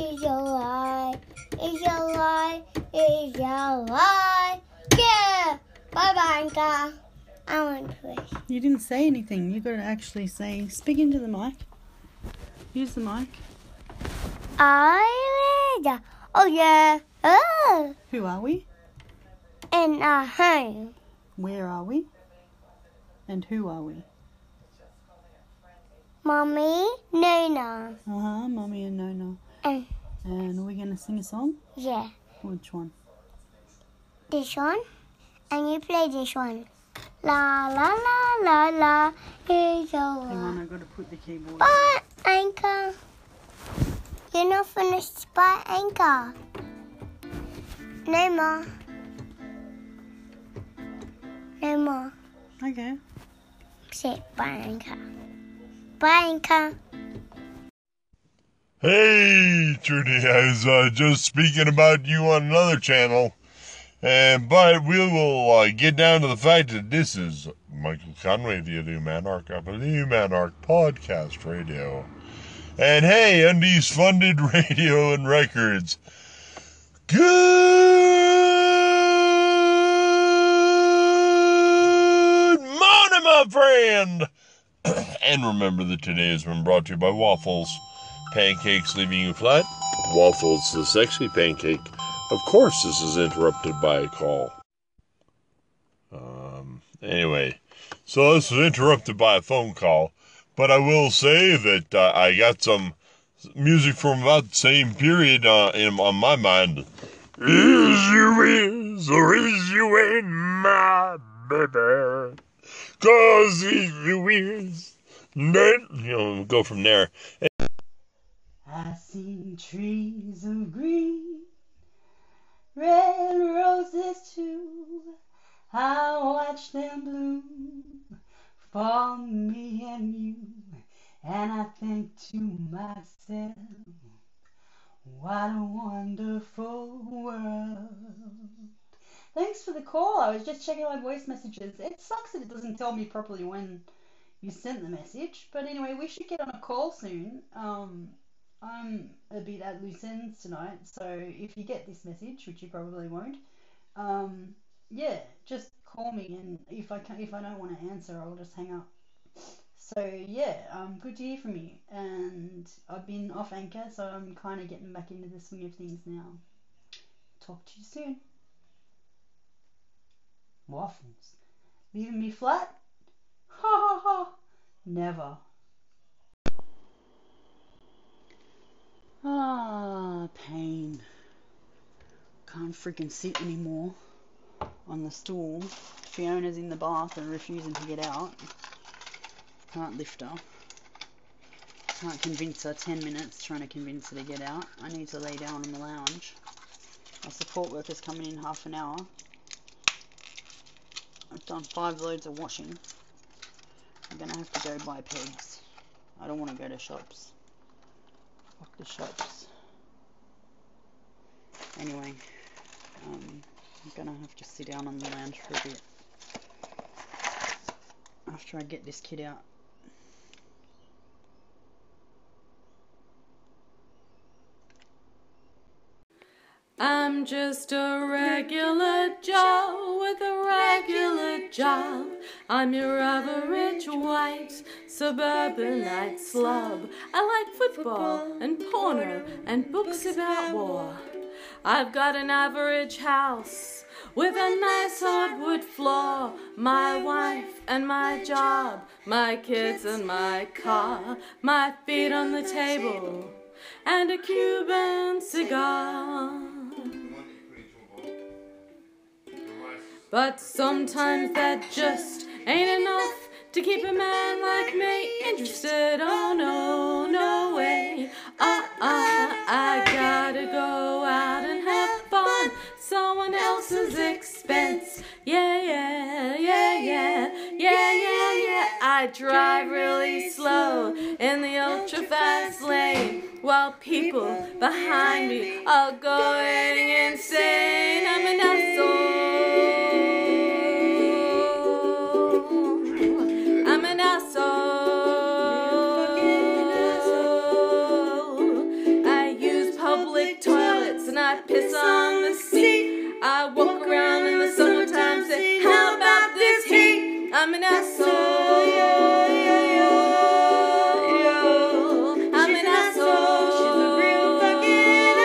It's a lie. is a lie. is a lie. Yeah. Bye bye, Anka. I want to wish. You didn't say anything. You got to actually say, speak into the mic. Use the mic. I read. Oh yeah. Oh. Who are we? In our home. Where are we? And who are we? Mommy, Nina. Uh huh, Mummy and Nona. And going to sing a song? yeah. Which one? This one. And you play this one. La la la la la. It's a Hang on. I've got to put the keyboard. Bye, Anchor. You're not finished by Anchor. No more. No more. Okay. Say bye, Anchor. Bye, Anchor. Hey, Trudy, I was uh, just speaking about you on another channel. And but we will uh, get down to the fact that this is Michael Conway, the New Manarch of the New Manarch Podcast Radio. And hey, Undies Funded Radio and Records. Good morning, my friend! and remember that today has been brought to you by Waffles. Pancakes leaving you flat. Waffles, the sexy pancake. Of course, this is interrupted by a call. Um, anyway, so this is interrupted by a phone call, but I will say that uh, I got some music from about the same period uh, in, on my mind. Is you is or is you ain't my baby? Cause if you is, then, you know, go from there. I seen trees of green, red roses too. I watched them bloom for me and you, and I think to myself, what a wonderful world. Thanks for the call. I was just checking my voice messages. It sucks that it doesn't tell me properly when you sent the message, but anyway, we should get on a call soon. Um, I'm a bit at loose ends tonight, so if you get this message, which you probably won't, um, yeah, just call me, and if I can, if I don't want to answer, I'll just hang up. So yeah, um, good to hear from you, and I've been off anchor, so I'm kind of getting back into the swing of things now. Talk to you soon. Waffles, leaving me flat? Ha ha ha! Never. Ah, pain. Can't freaking sit anymore on the stool. Fiona's in the bath and refusing to get out. Can't lift her. Can't convince her. 10 minutes trying to convince her to get out. I need to lay down in the lounge. Our support worker's coming in half an hour. I've done five loads of washing. I'm gonna have to go buy pegs. I don't want to go to shops. Fuck the shops. Anyway, um, I'm gonna have to sit down on the lounge for a bit after I get this kid out. I'm just a regular Joe with a regular job. I'm your average white suburbanite slob. I like football and porno and books about war. I've got an average house with a nice hardwood floor. My wife and my job, my kids and my car, my feet on the table, and a Cuban cigar. But sometimes that just ain't enough to keep a man like me interested. Oh no, no way. Uh uh, I gotta go out and have fun. Someone else's expense. Yeah, yeah, yeah, yeah, yeah, yeah, yeah. I drive really slow in the ultra fast lane while people behind me are going insane. I'm an I piss on the seat. I walk around in the summertime, say, How about this heat? I'm an asshole. Yeah, yeah, yeah, I'm an asshole. She's a real fucking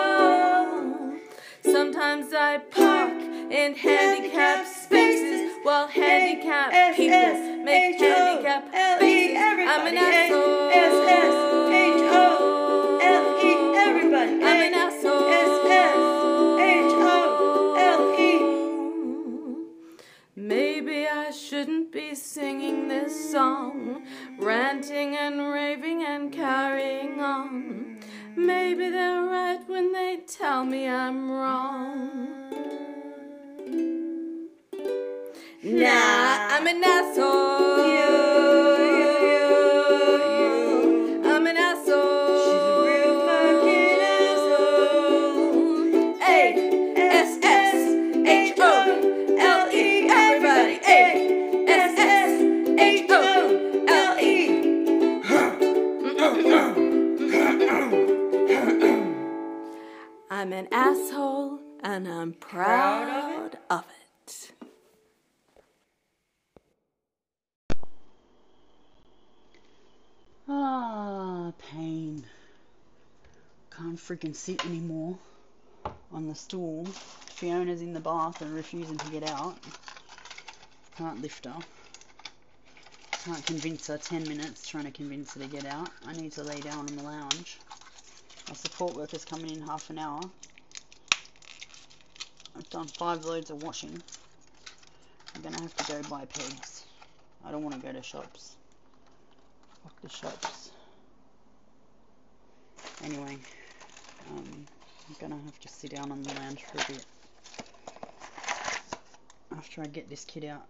asshole. Sometimes I park in handicapped spaces while handicapped people make handicapped faces. I'm an asshole. Singing this song, ranting and raving and carrying on. Maybe they're right when they tell me I'm wrong. Nah, I'm an asshole. I'm proud of it. Ah, pain. Can't freaking sit anymore on the stool. Fiona's in the bath and refusing to get out. Can't lift her. Can't convince her. 10 minutes trying to convince her to get out. I need to lay down in the lounge. Our support worker's coming in half an hour. I've done five loads of washing. I'm gonna have to go buy pegs. I don't want to go to shops. Fuck the shops. Anyway, um, I'm gonna have to sit down on the lounge for a bit after I get this kid out.